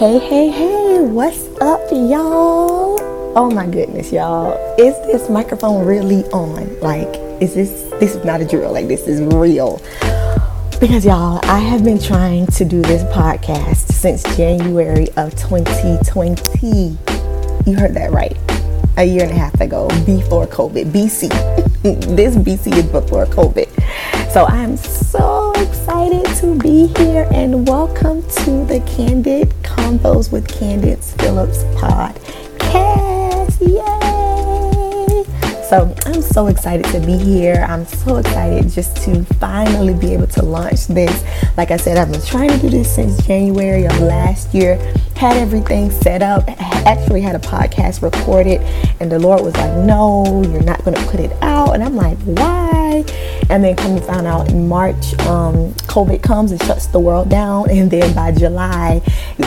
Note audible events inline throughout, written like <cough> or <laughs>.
Hey, hey, hey, what's up, y'all? Oh my goodness, y'all. Is this microphone really on? Like, is this, this is not a drill, like, this is real. Because, y'all, I have been trying to do this podcast since January of 2020. You heard that right. A year and a half ago, before COVID, BC. <laughs> this BC is before COVID. So I'm so excited to be here and welcome to the Candid Convos with Candace Phillips podcast. Yay! So I'm so excited to be here. I'm so excited just to finally be able to launch this. Like I said, I've been trying to do this since January of last year. Had everything set up, actually had a podcast recorded, and the Lord was like, No, you're not going to put it out. And I'm like, Why? And then come to find out in March, um, COVID comes and shuts the world down. And then by July,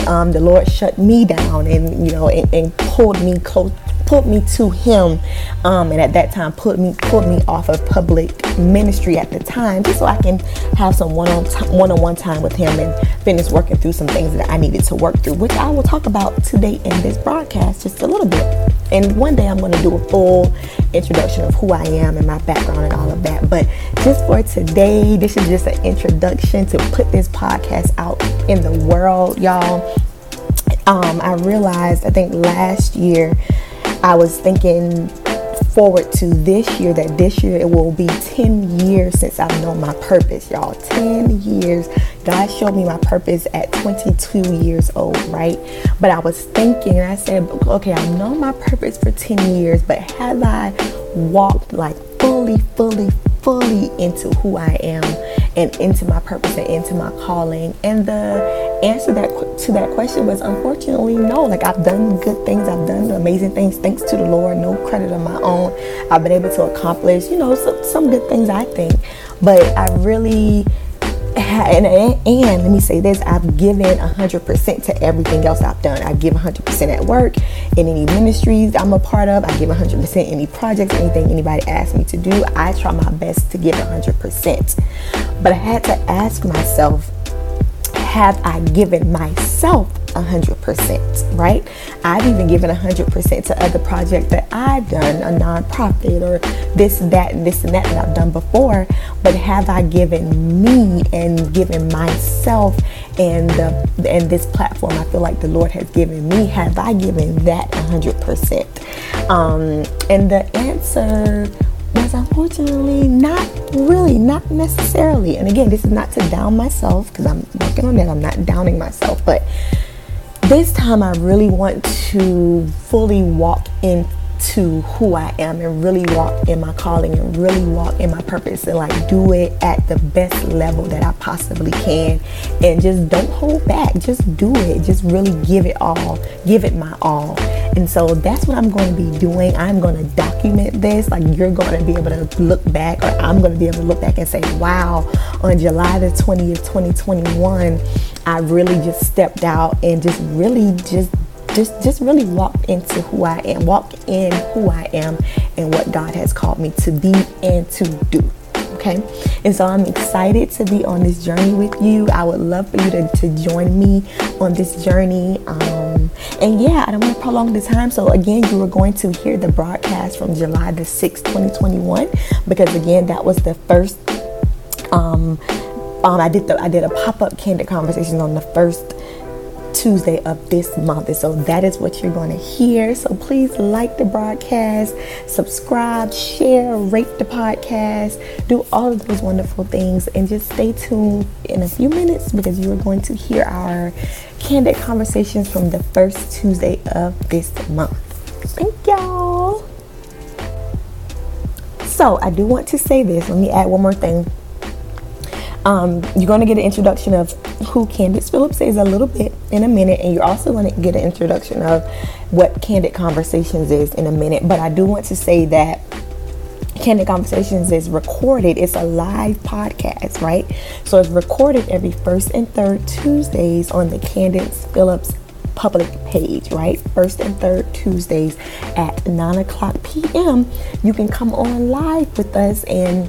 um, the Lord shut me down and, you know, and, and pulled me close pulled me to him um, and at that time put me pulled me off of public ministry at the time just so I can have some one-on one-on-one time with him and finish working through some things that I needed to work through which I will talk about today in this broadcast just a little bit and one day I'm going to do a full introduction of who I am and my background and all of that but just for today this is just an introduction to put this podcast out in the world y'all um, I realized I think last year I was thinking forward to this year that this year it will be 10 years since I've known my purpose, y'all. 10 years. God showed me my purpose at 22 years old, right? But I was thinking, and I said, okay, I know my purpose for 10 years, but have I walked like fully, fully, fully into who I am and into my purpose and into my calling? And the answer that to that question was unfortunately no. Like I've done good things, I've done amazing things thanks to the Lord, no credit of my own. I've been able to accomplish, you know, some, some good things I think. But I really <laughs> and, and, let me say this I've given 100% to everything else I've done. I give 100% at work, in any ministries I'm a part of. I give 100% any projects, anything anybody asks me to do. I try my best to give 100%. But I had to ask myself, have I given myself 100%, right? I've even given 100% to other projects that I've done, a nonprofit or this, that, and this and that that I've done before. But have I given me and given myself and the, and this platform I feel like the Lord has given me, have I given that 100%? Um, and the answer was unfortunately not really, not necessarily. And again, this is not to down myself because I'm working on that. I'm not downing myself, but this time I really want to fully walk in to who I am and really walk in my calling and really walk in my purpose and like do it at the best level that I possibly can. And just don't hold back. Just do it. Just really give it all. Give it my all. And so that's what I'm going to be doing. I'm going to document this. Like you're going to be able to look back or I'm going to be able to look back and say wow on July the 20th 2021 I really just stepped out and just really just just just really walk into who I am, walk in who I am and what God has called me to be and to do. Okay, and so I'm excited to be on this journey with you. I would love for you to, to join me on this journey. Um, and yeah, I don't want to prolong the time. So, again, you are going to hear the broadcast from July the 6th, 2021, because again, that was the first. Um, um, I did the I did a pop up candid conversation on the first Tuesday of this month. And so that is what you're going to hear. So please like the broadcast, subscribe, share, rate the podcast, do all of those wonderful things, and just stay tuned in a few minutes because you are going to hear our candid conversations from the first Tuesday of this month. Thank y'all. So I do want to say this. Let me add one more thing um, you're going to get an introduction of who Candace Phillips is a little bit in a minute, and you're also going to get an introduction of what Candid Conversations is in a minute. But I do want to say that Candid Conversations is recorded. It's a live podcast, right? So it's recorded every first and third Tuesdays on the Candace Phillips public page, right? First and third Tuesdays at 9 o'clock p.m. You can come on live with us and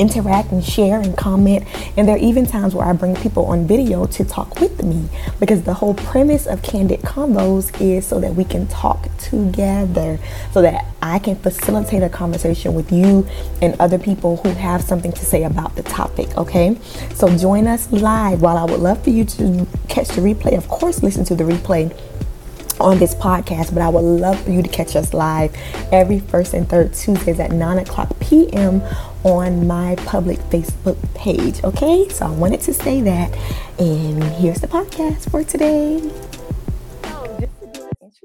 interact and share and comment. And there are even times where I bring people on video to talk with me because the whole premise of Candid Convos is so that we can talk together, so that I can facilitate a conversation with you and other people who have something to say about the topic, okay? So join us live. While I would love for you to catch the replay, of course, listen to the replay on this podcast, but I would love for you to catch us live every first and third Tuesdays at 9 o'clock p.m. on my public Facebook page. Okay, so I wanted to say that, and here's the podcast for today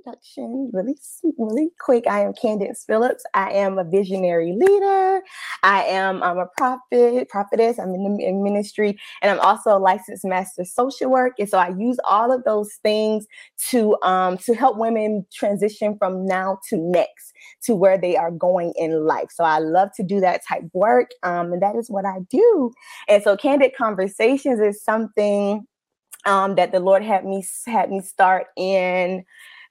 introduction really, really quick. I am Candace Phillips. I am a visionary leader. I am I'm a prophet, prophetess. I'm in the in ministry, and I'm also a licensed master social work. And so I use all of those things to um, to help women transition from now to next to where they are going in life. So I love to do that type work, um, and that is what I do. And so Candid Conversations is something um, that the Lord had me had me start in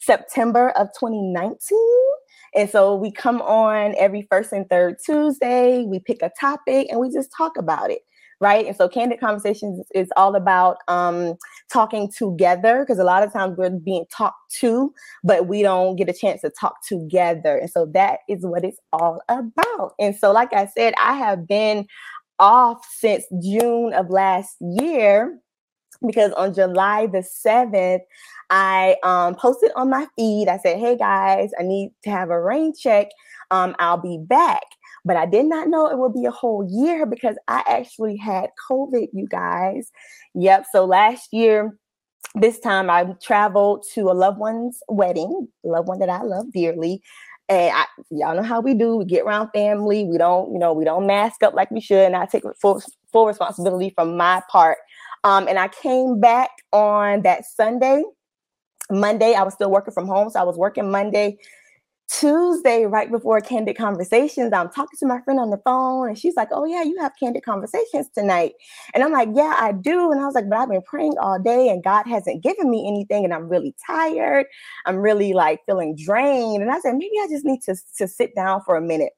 September of 2019. And so we come on every first and third Tuesday, we pick a topic and we just talk about it. Right. And so Candid Conversations is all about um, talking together because a lot of times we're being talked to, but we don't get a chance to talk together. And so that is what it's all about. And so, like I said, I have been off since June of last year because on July the 7th, I um, posted on my feed. I said, Hey guys, I need to have a rain check. Um, I'll be back. But I did not know it would be a whole year because I actually had COVID, you guys. Yep. So last year, this time I traveled to a loved one's wedding, loved one that I love dearly. And I, y'all know how we do. We get around family. We don't, you know, we don't mask up like we should. And I take full, full responsibility from my part. Um, and I came back on that Sunday Monday, I was still working from home. So I was working Monday. Tuesday, right before Candid Conversations, I'm talking to my friend on the phone, and she's like, Oh, yeah, you have Candid Conversations tonight. And I'm like, Yeah, I do. And I was like, But I've been praying all day, and God hasn't given me anything, and I'm really tired. I'm really like feeling drained. And I said, Maybe I just need to, to sit down for a minute.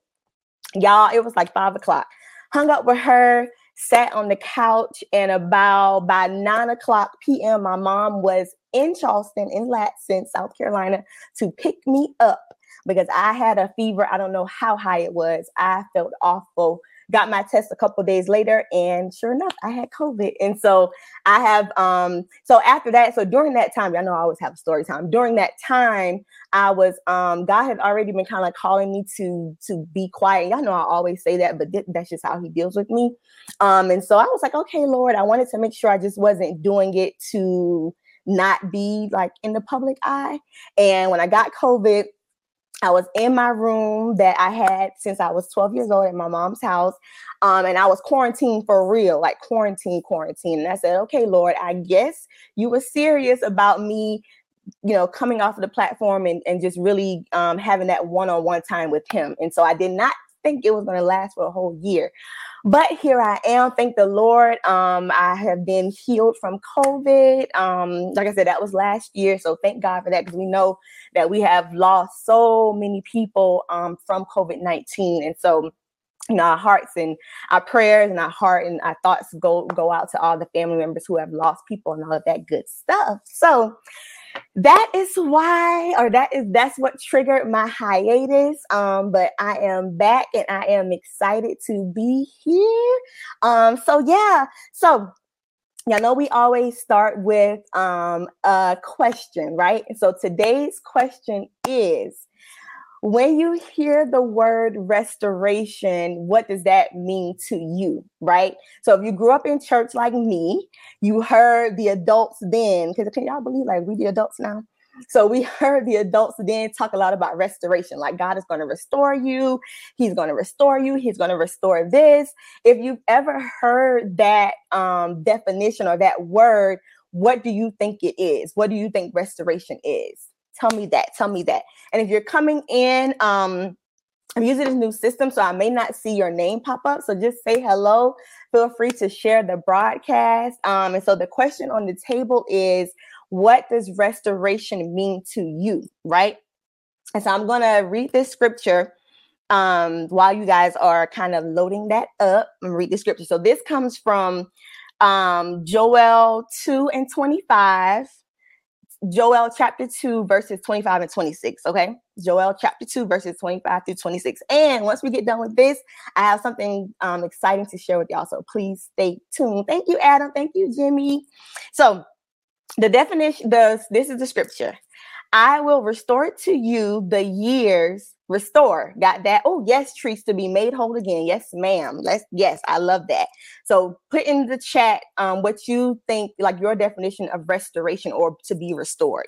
Y'all, it was like five o'clock. Hung up with her sat on the couch and about by nine o'clock p.m my mom was in charleston in latson south carolina to pick me up because i had a fever. I don't know how high it was. I felt awful got my test a couple days later and sure enough i had covid. And so i have um so after that so during that time i know i always have a story time. During that time i was um god had already been kind of calling me to to be quiet. Y'all know i always say that but th- that's just how he deals with me. Um and so i was like okay lord i wanted to make sure i just wasn't doing it to not be like in the public eye. And when i got covid I was in my room that I had since I was 12 years old at my mom's house. Um, and I was quarantined for real, like quarantine, quarantine. And I said, okay, Lord, I guess you were serious about me, you know, coming off of the platform and, and just really um, having that one on one time with Him. And so I did not think it was going to last for a whole year. But here I am. Thank the Lord. Um, I have been healed from COVID. Um, like I said, that was last year. So thank God for that because we know that we have lost so many people um, from COVID 19. And so, you know, our hearts and our prayers and our heart and our thoughts go go out to all the family members who have lost people and all of that good stuff. So that is why or that is that's what triggered my hiatus um but i am back and i am excited to be here um so yeah so y'all know we always start with um a question right so today's question is when you hear the word restoration, what does that mean to you? Right. So if you grew up in church like me, you heard the adults then, because can y'all believe like we the adults now? So we heard the adults then talk a lot about restoration, like God is going to restore you, He's going to restore you, He's going to restore this. If you've ever heard that um, definition or that word, what do you think it is? What do you think restoration is? Tell me that. Tell me that. And if you're coming in, um, I'm using this new system, so I may not see your name pop up. So just say hello. Feel free to share the broadcast. Um, and so the question on the table is what does restoration mean to you? Right. And so I'm going to read this scripture um, while you guys are kind of loading that up and read the scripture. So this comes from um, Joel 2 and 25. Joel chapter 2, verses 25 and 26. Okay. Joel chapter 2, verses 25 through 26. And once we get done with this, I have something um, exciting to share with y'all. So please stay tuned. Thank you, Adam. Thank you, Jimmy. So the definition, the this is the scripture. I will restore to you the years. Restore. Got that? Oh, yes, trees to be made whole again. Yes, ma'am. Let's yes, I love that. So put in the chat um what you think, like your definition of restoration or to be restored.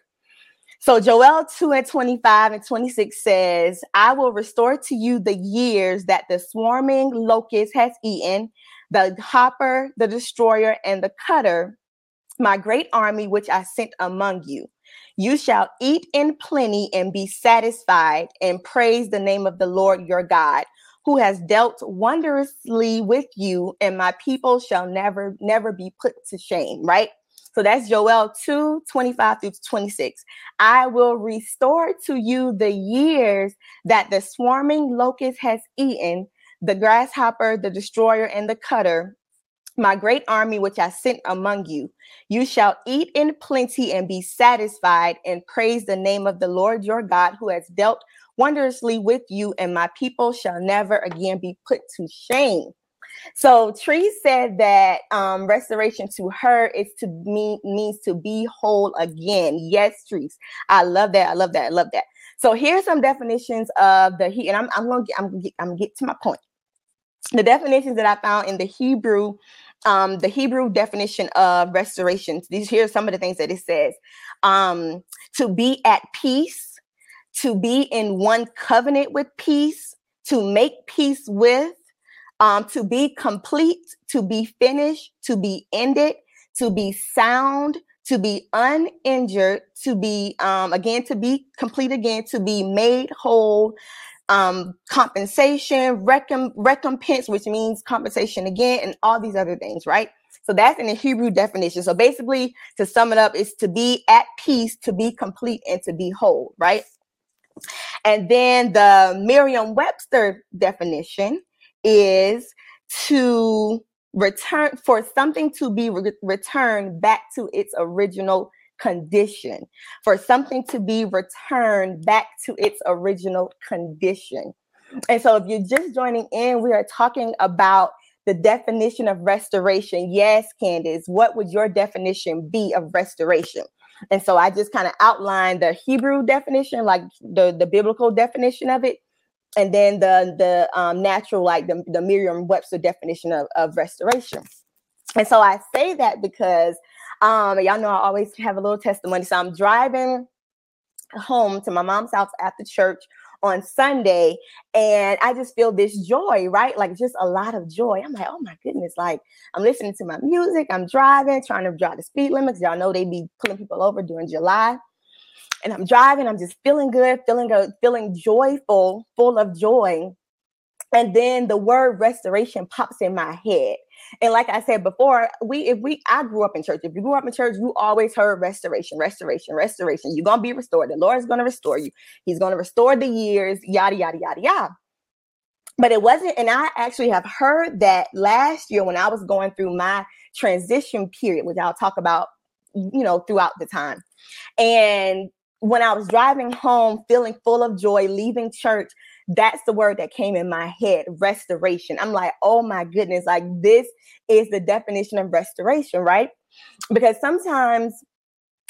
So Joel 2 and 25 and 26 says, I will restore to you the years that the swarming locust has eaten, the hopper, the destroyer, and the cutter, my great army which I sent among you. You shall eat in plenty and be satisfied, and praise the name of the Lord your God, who has dealt wondrously with you, and my people shall never, never be put to shame. Right? So that's Joel 2 25 through 26. I will restore to you the years that the swarming locust has eaten, the grasshopper, the destroyer, and the cutter, my great army which I sent among you. You shall eat in plenty and be satisfied, and praise the name of the Lord your God, who has dealt wondrously with you, and my people shall never again be put to shame. So Tree said that um, restoration to her is to mean means to be whole again. Yes, Trees. I love that. I love that. I love that. So here's some definitions of the he, and I'm, I'm gonna get I'm I'm gonna get to my point. The definitions that I found in the Hebrew um, the Hebrew definition of restoration. These here are some of the things that it says: um, to be at peace, to be in one covenant with peace, to make peace with, um, to be complete, to be finished, to be ended, to be sound, to be uninjured, to be um, again to be complete again, to be made whole, um, compensation, recom- recompense, which means compensation again, and all these other things, right? So that's in the Hebrew definition. So basically, to sum it up, is to be at peace, to be complete, and to be whole, right? And then the Merriam Webster definition is to return for something to be re- returned back to its original condition, for something to be returned back to its original condition. And so, if you're just joining in, we are talking about the definition of restoration. Yes, Candace, what would your definition be of restoration? And so I just kind of outlined the Hebrew definition, like the, the biblical definition of it, and then the the um, natural, like the, the Merriam-Webster definition of, of restoration. And so I say that because um, y'all know I always have a little testimony. So I'm driving home to my mom's house after church on Sunday, and I just feel this joy, right? Like just a lot of joy. I'm like, oh my goodness, like I'm listening to my music, I'm driving, trying to drive the speed limits. Y'all know they be pulling people over during July. And I'm driving, I'm just feeling good, feeling good, feeling joyful, full of joy. And then the word restoration pops in my head. And like I said before, we if we I grew up in church. If you grew up in church, you always heard restoration, restoration, restoration. You're gonna be restored. The Lord is gonna restore you. He's gonna restore the years, yada yada yada yada. But it wasn't, and I actually have heard that last year when I was going through my transition period, which I'll talk about, you know, throughout the time. And when I was driving home, feeling full of joy, leaving church, that's the word that came in my head restoration. I'm like, oh my goodness, like this is the definition of restoration, right? Because sometimes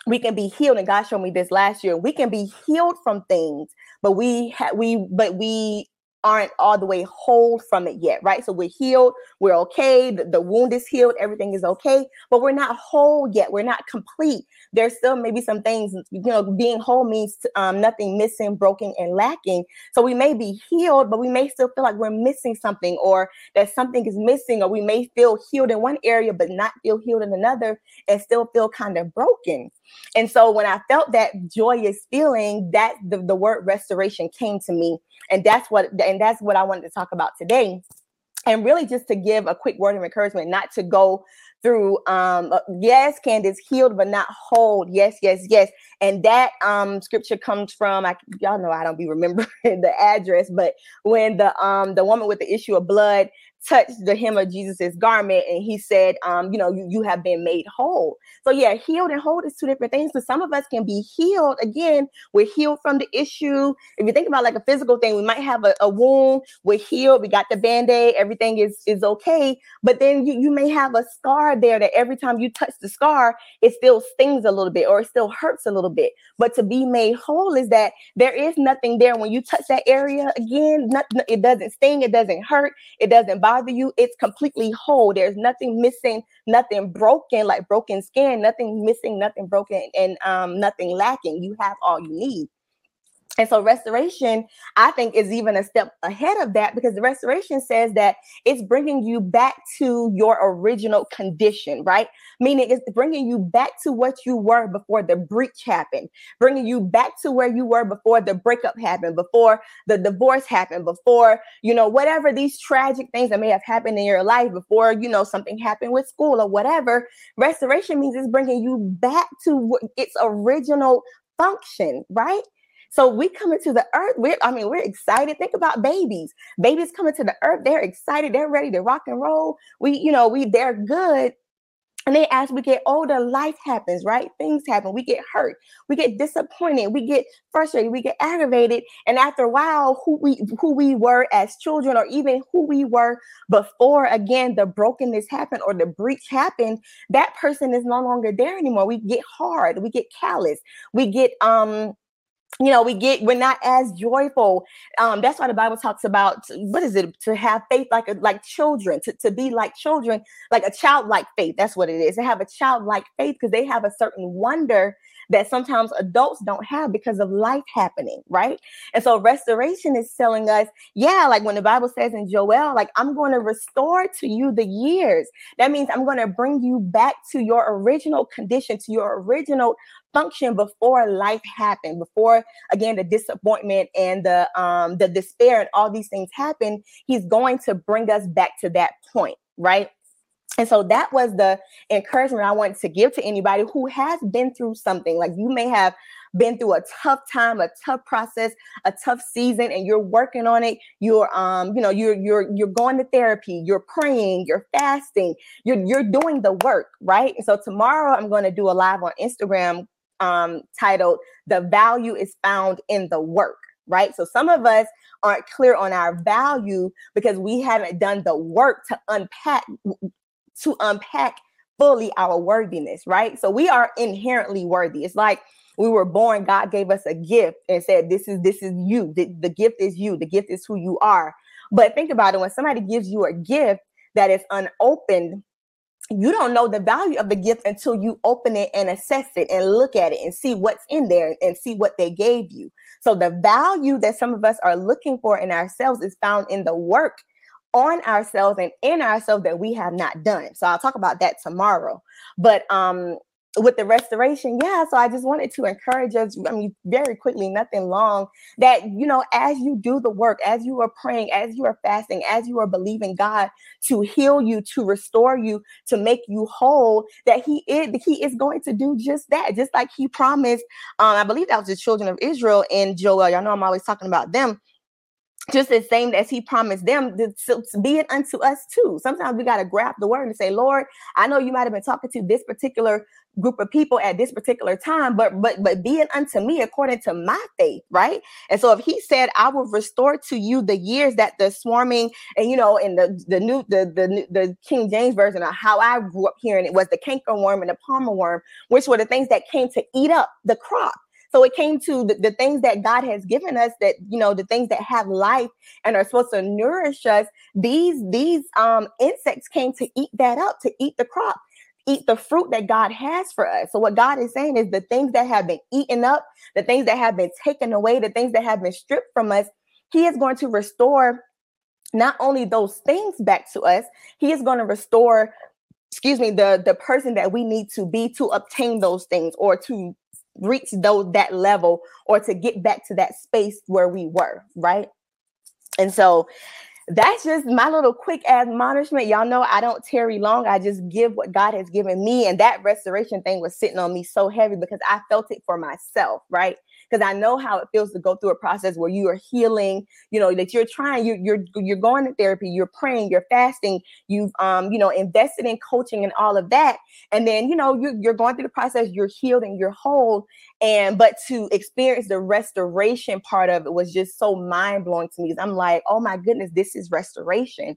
we can be healed, and God showed me this last year. We can be healed from things, but we ha- we but we aren't all the way whole from it yet, right? So we're healed, we're okay, the, the, wound is healed, everything is okay, but we're not whole yet, we're not complete. There's still maybe some things, you know, being whole means um, nothing missing, broken, and lacking. So we may be healed, but we may still feel like we're missing something or that something is missing, or we may feel healed in one area, but not feel healed in another and still feel kind of broken. And so when I felt that joyous feeling, that the, the word restoration came to me. And that's what and that's what I wanted to talk about today. And really just to give a quick word of encouragement, not to go through um uh, yes candace healed but not hold yes yes yes. And that um scripture comes from I, y'all know i don't be remembering <laughs> the address but when the um the woman with the issue of blood touched the hem of Jesus's garment and he said, um, you know, you, you have been made whole. So yeah, healed and whole is two different things. So some of us can be healed. Again, we're healed from the issue. If you think about like a physical thing, we might have a, a wound, we're healed, we got the band-aid, everything is is okay. But then you, you may have a scar there that every time you touch the scar, it still stings a little bit or it still hurts a little bit. But to be made whole is that there is nothing there. When you touch that area again, not, it doesn't sting, it doesn't hurt, it doesn't bother you, it's completely whole. There's nothing missing, nothing broken, like broken skin, nothing missing, nothing broken, and um, nothing lacking. You have all you need. And so restoration, I think, is even a step ahead of that because the restoration says that it's bringing you back to your original condition, right? Meaning it's bringing you back to what you were before the breach happened, bringing you back to where you were before the breakup happened, before the divorce happened, before, you know, whatever these tragic things that may have happened in your life, before, you know, something happened with school or whatever. Restoration means it's bringing you back to its original function, right? So we come into the earth. We're, I mean, we're excited. Think about babies. Babies coming to the earth. They're excited. They're ready to rock and roll. We, you know, we they're good. And then as we get older, life happens, right? Things happen. We get hurt. We get disappointed. We get frustrated. We get aggravated. And after a while, who we who we were as children, or even who we were before, again, the brokenness happened or the breach happened, that person is no longer there anymore. We get hard. We get callous. We get um you know we get we're not as joyful um that's why the bible talks about what is it to have faith like a, like children to, to be like children like a childlike faith that's what it is to have a childlike faith because they have a certain wonder that sometimes adults don't have because of life happening, right? And so restoration is telling us, yeah, like when the Bible says in Joel, like I'm going to restore to you the years. That means I'm going to bring you back to your original condition, to your original function before life happened, before again the disappointment and the um the despair and all these things happen. He's going to bring us back to that point, right? And so that was the encouragement I wanted to give to anybody who has been through something. Like you may have been through a tough time, a tough process, a tough season, and you're working on it. You're um, you know, you're you're you're going to therapy, you're praying, you're fasting, you're you're doing the work, right? And so tomorrow I'm going to do a live on Instagram um titled The Value is Found in the Work right? So some of us aren't clear on our value because we haven't done the work to unpack to unpack fully our worthiness, right? So we are inherently worthy. It's like we were born, God gave us a gift and said, This is this is you. The, the gift is you, the gift is who you are. But think about it when somebody gives you a gift that is unopened, you don't know the value of the gift until you open it and assess it and look at it and see what's in there and see what they gave you. So the value that some of us are looking for in ourselves is found in the work on ourselves and in ourselves that we have not done. So I'll talk about that tomorrow. But um with the restoration, yeah. So I just wanted to encourage us, I mean, very quickly, nothing long, that you know, as you do the work, as you are praying, as you are fasting, as you are believing God to heal you, to restore you, to make you whole, that He is He is going to do just that, just like He promised. Um, I believe that was the children of Israel in Joel. Y'all know I'm always talking about them just the same as he promised them to be it unto us too. Sometimes we got to grab the word and say, Lord, I know you might have been talking to this particular group of people at this particular time, but but but be it unto me according to my faith, right? And so if he said, I will restore to you the years that the swarming and you know, in the the new the the the King James version of how I grew up hearing it was the canker worm and the palmer worm, which were the things that came to eat up the crop. So it came to the, the things that God has given us that, you know, the things that have life and are supposed to nourish us. These, these um, insects came to eat that up, to eat the crop eat the fruit that God has for us. So what God is saying is the things that have been eaten up, the things that have been taken away, the things that have been stripped from us, he is going to restore not only those things back to us, he is going to restore excuse me the the person that we need to be to obtain those things or to reach those that level or to get back to that space where we were, right? And so that's just my little quick admonishment. Y'all know I don't tarry long. I just give what God has given me. And that restoration thing was sitting on me so heavy because I felt it for myself, right? because I know how it feels to go through a process where you are healing, you know, that you're trying, you're you're you're going to therapy, you're praying, you're fasting, you've um, you know, invested in coaching and all of that. And then, you know, you're you're going through the process, you're healed and you're whole. And but to experience the restoration part of it was just so mind-blowing to me. I'm like, oh my goodness, this is restoration.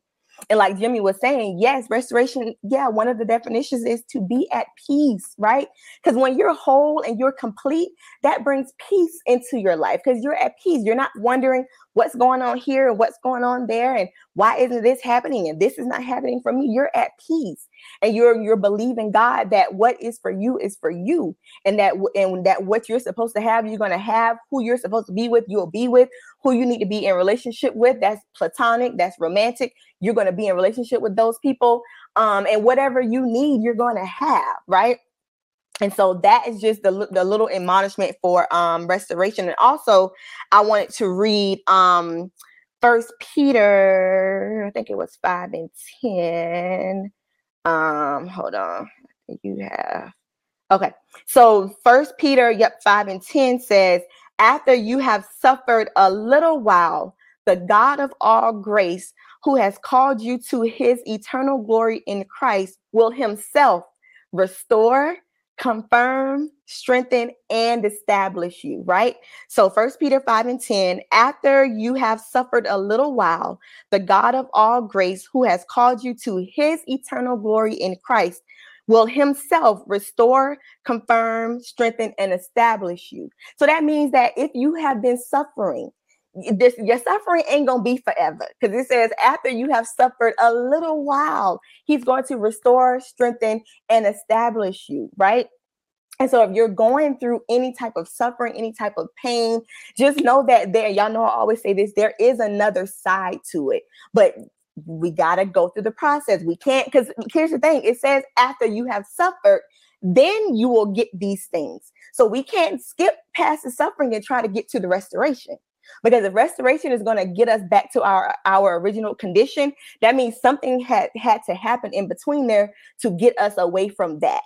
And like Jimmy was saying, yes, restoration, yeah, one of the definitions is to be at peace, right? Because when you're whole and you're complete, that brings peace into your life because you're at peace. You're not wondering what's going on here and what's going on there and why isn't this happening and this is not happening for me. You're at peace and you're you're believing God that what is for you is for you. And that and that what you're supposed to have you're going to have. Who you're supposed to be with you'll be with. Who you need to be in relationship with that's platonic that's romantic. You're going to be in relationship with those people. Um and whatever you need you're going to have right? And so that is just the, the little admonishment for um restoration. And also i wanted to read um first peter i think it was 5 and 10 um hold on. You have okay. So first peter yep 5 and 10 says after you have suffered a little while the god of all grace who has called you to his eternal glory in christ will himself restore confirm, strengthen, and establish you, right? So first Peter 5 and 10, after you have suffered a little while, the God of all grace, who has called you to his eternal glory in Christ, will himself restore, confirm, strengthen, and establish you. So that means that if you have been suffering, this your suffering ain't gonna be forever because it says after you have suffered a little while he's going to restore strengthen and establish you right? And so if you're going through any type of suffering any type of pain just know that there y'all know i always say this there is another side to it but we got to go through the process. We can't because here's the thing it says after you have suffered then you will get these things. So we can't skip past the suffering and try to get to the restoration because if restoration is going to get us back to our our original condition that means something had had to happen in between there to get us away from that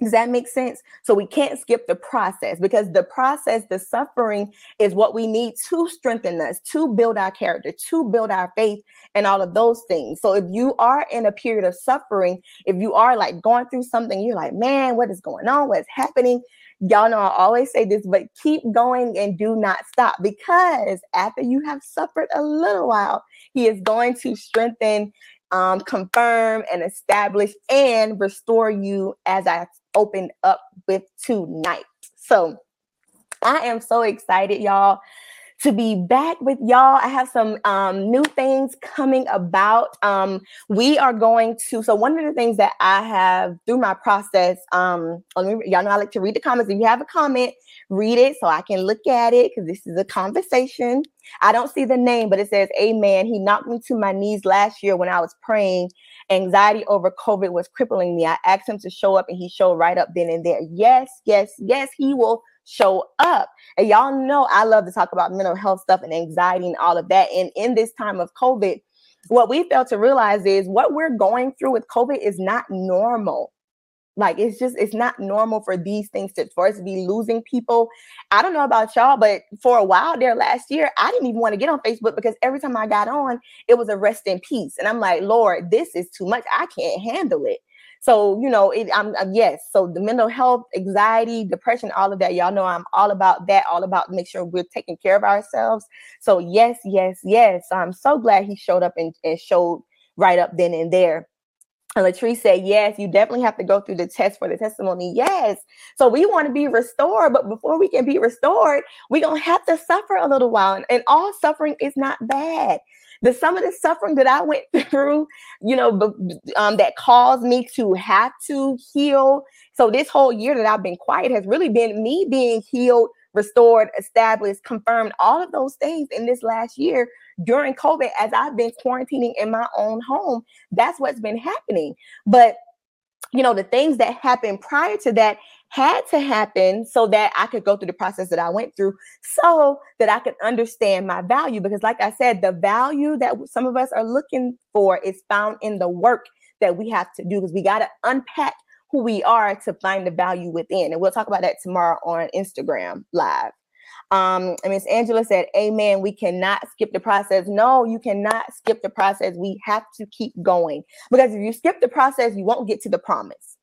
does that make sense? So we can't skip the process because the process, the suffering is what we need to strengthen us, to build our character, to build our faith, and all of those things. So if you are in a period of suffering, if you are like going through something, you're like, man, what is going on? What's happening? Y'all know I always say this, but keep going and do not stop because after you have suffered a little while, He is going to strengthen, um, confirm, and establish and restore you as I opened up with tonight. So I am so excited, y'all to be back with y'all. I have some um, new things coming about. Um, we are going to, so one of the things that I have through my process, um, y'all know I like to read the comments. If you have a comment, read it so I can look at it because this is a conversation. I don't see the name, but it says, Amen. He knocked me to my knees last year when I was praying. Anxiety over COVID was crippling me. I asked him to show up and he showed right up then and there. Yes, yes, yes, he will show up. And y'all know I love to talk about mental health stuff and anxiety and all of that. And in this time of COVID, what we fail to realize is what we're going through with COVID is not normal. Like it's just it's not normal for these things to for us to be losing people. I don't know about y'all, but for a while there last year, I didn't even want to get on Facebook because every time I got on, it was a rest in peace. And I'm like, Lord, this is too much. I can't handle it. So, you know, it, I'm, I'm, yes. So the mental health, anxiety, depression, all of that. Y'all know I'm all about that. All about make sure we're taking care of ourselves. So yes, yes, yes. I'm so glad he showed up and, and showed right up then and there. And Latrice said, Yes, you definitely have to go through the test for the testimony. Yes. So we want to be restored, but before we can be restored, we're going to have to suffer a little while. And, and all suffering is not bad the some of the suffering that I went <laughs> through, you know, um, that caused me to have to heal. So this whole year that I've been quiet has really been me being healed, restored, established, confirmed, all of those things in this last year during COVID as I've been quarantining in my own home. That's what's been happening. But you know, the things that happened prior to that had to happen so that I could go through the process that I went through so that I could understand my value. Because, like I said, the value that some of us are looking for is found in the work that we have to do because we got to unpack who we are to find the value within. And we'll talk about that tomorrow on Instagram Live. Um, and Miss Angela said, Amen. We cannot skip the process. No, you cannot skip the process. We have to keep going because if you skip the process, you won't get to the promise,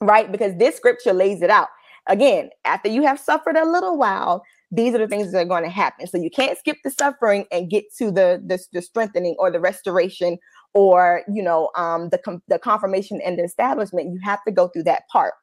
right? Because this scripture lays it out. Again, after you have suffered a little while, these are the things that are going to happen. So you can't skip the suffering and get to the the, the strengthening or the restoration or you know um, the the confirmation and the establishment. You have to go through that part.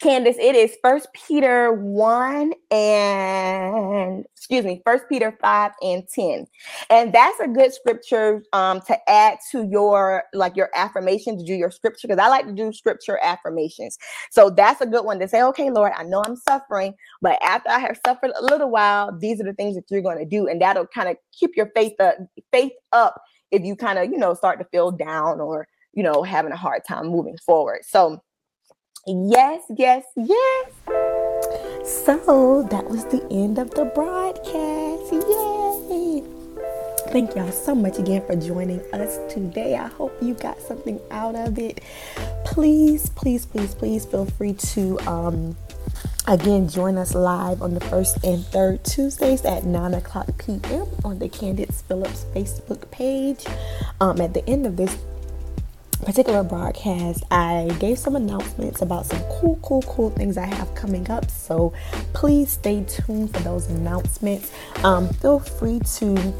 Candace, it is First Peter 1 and excuse me, First Peter 5 and 10. And that's a good scripture um, to add to your like your affirmation to do your scripture because I like to do scripture affirmations. So that's a good one to say, okay, Lord, I know I'm suffering, but after I have suffered a little while, these are the things that you're going to do. And that'll kind of keep your faith up, faith up if you kind of, you know, start to feel down or, you know, having a hard time moving forward. So Yes, yes, yes. So that was the end of the broadcast. Yay! Thank y'all so much again for joining us today. I hope you got something out of it. Please, please, please, please feel free to um, again join us live on the first and third Tuesdays at 9 o'clock p.m. on the Candace Phillips Facebook page. Um, at the end of this particular broadcast, I gave some announcements about some cool, cool, cool things I have coming up. So please stay tuned for those announcements. Um, feel free to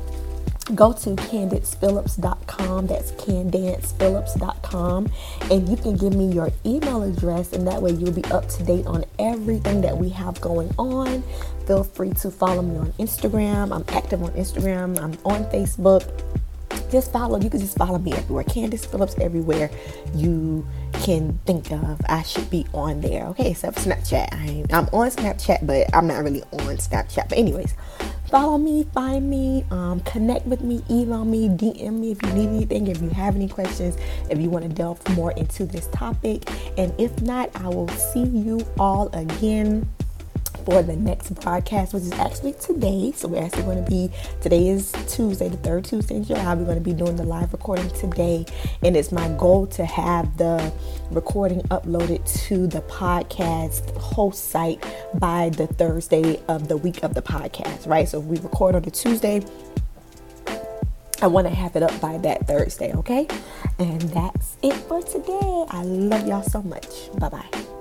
go to candacephillips.com that's candacephillips.com and you can give me your email address and that way you'll be up to date on everything that we have going on feel free to follow me on instagram i'm active on instagram i'm on facebook just follow. You can just follow me everywhere. Candace Phillips everywhere you can think of. I should be on there. Okay, except Snapchat. I am on Snapchat, but I'm not really on Snapchat. But anyways, follow me, find me, um, connect with me, email me, DM me if you need anything, if you have any questions, if you want to delve more into this topic. And if not, I will see you all again for the next broadcast, which is actually today. So we're actually going to be today is Tuesday, the third Tuesday in July. We're going to be doing the live recording today, and it's my goal to have the recording uploaded to the podcast host site by the Thursday of the week of the podcast. Right. So we record on the Tuesday. I want to have it up by that Thursday, okay? And that's it for today. I love y'all so much. Bye bye.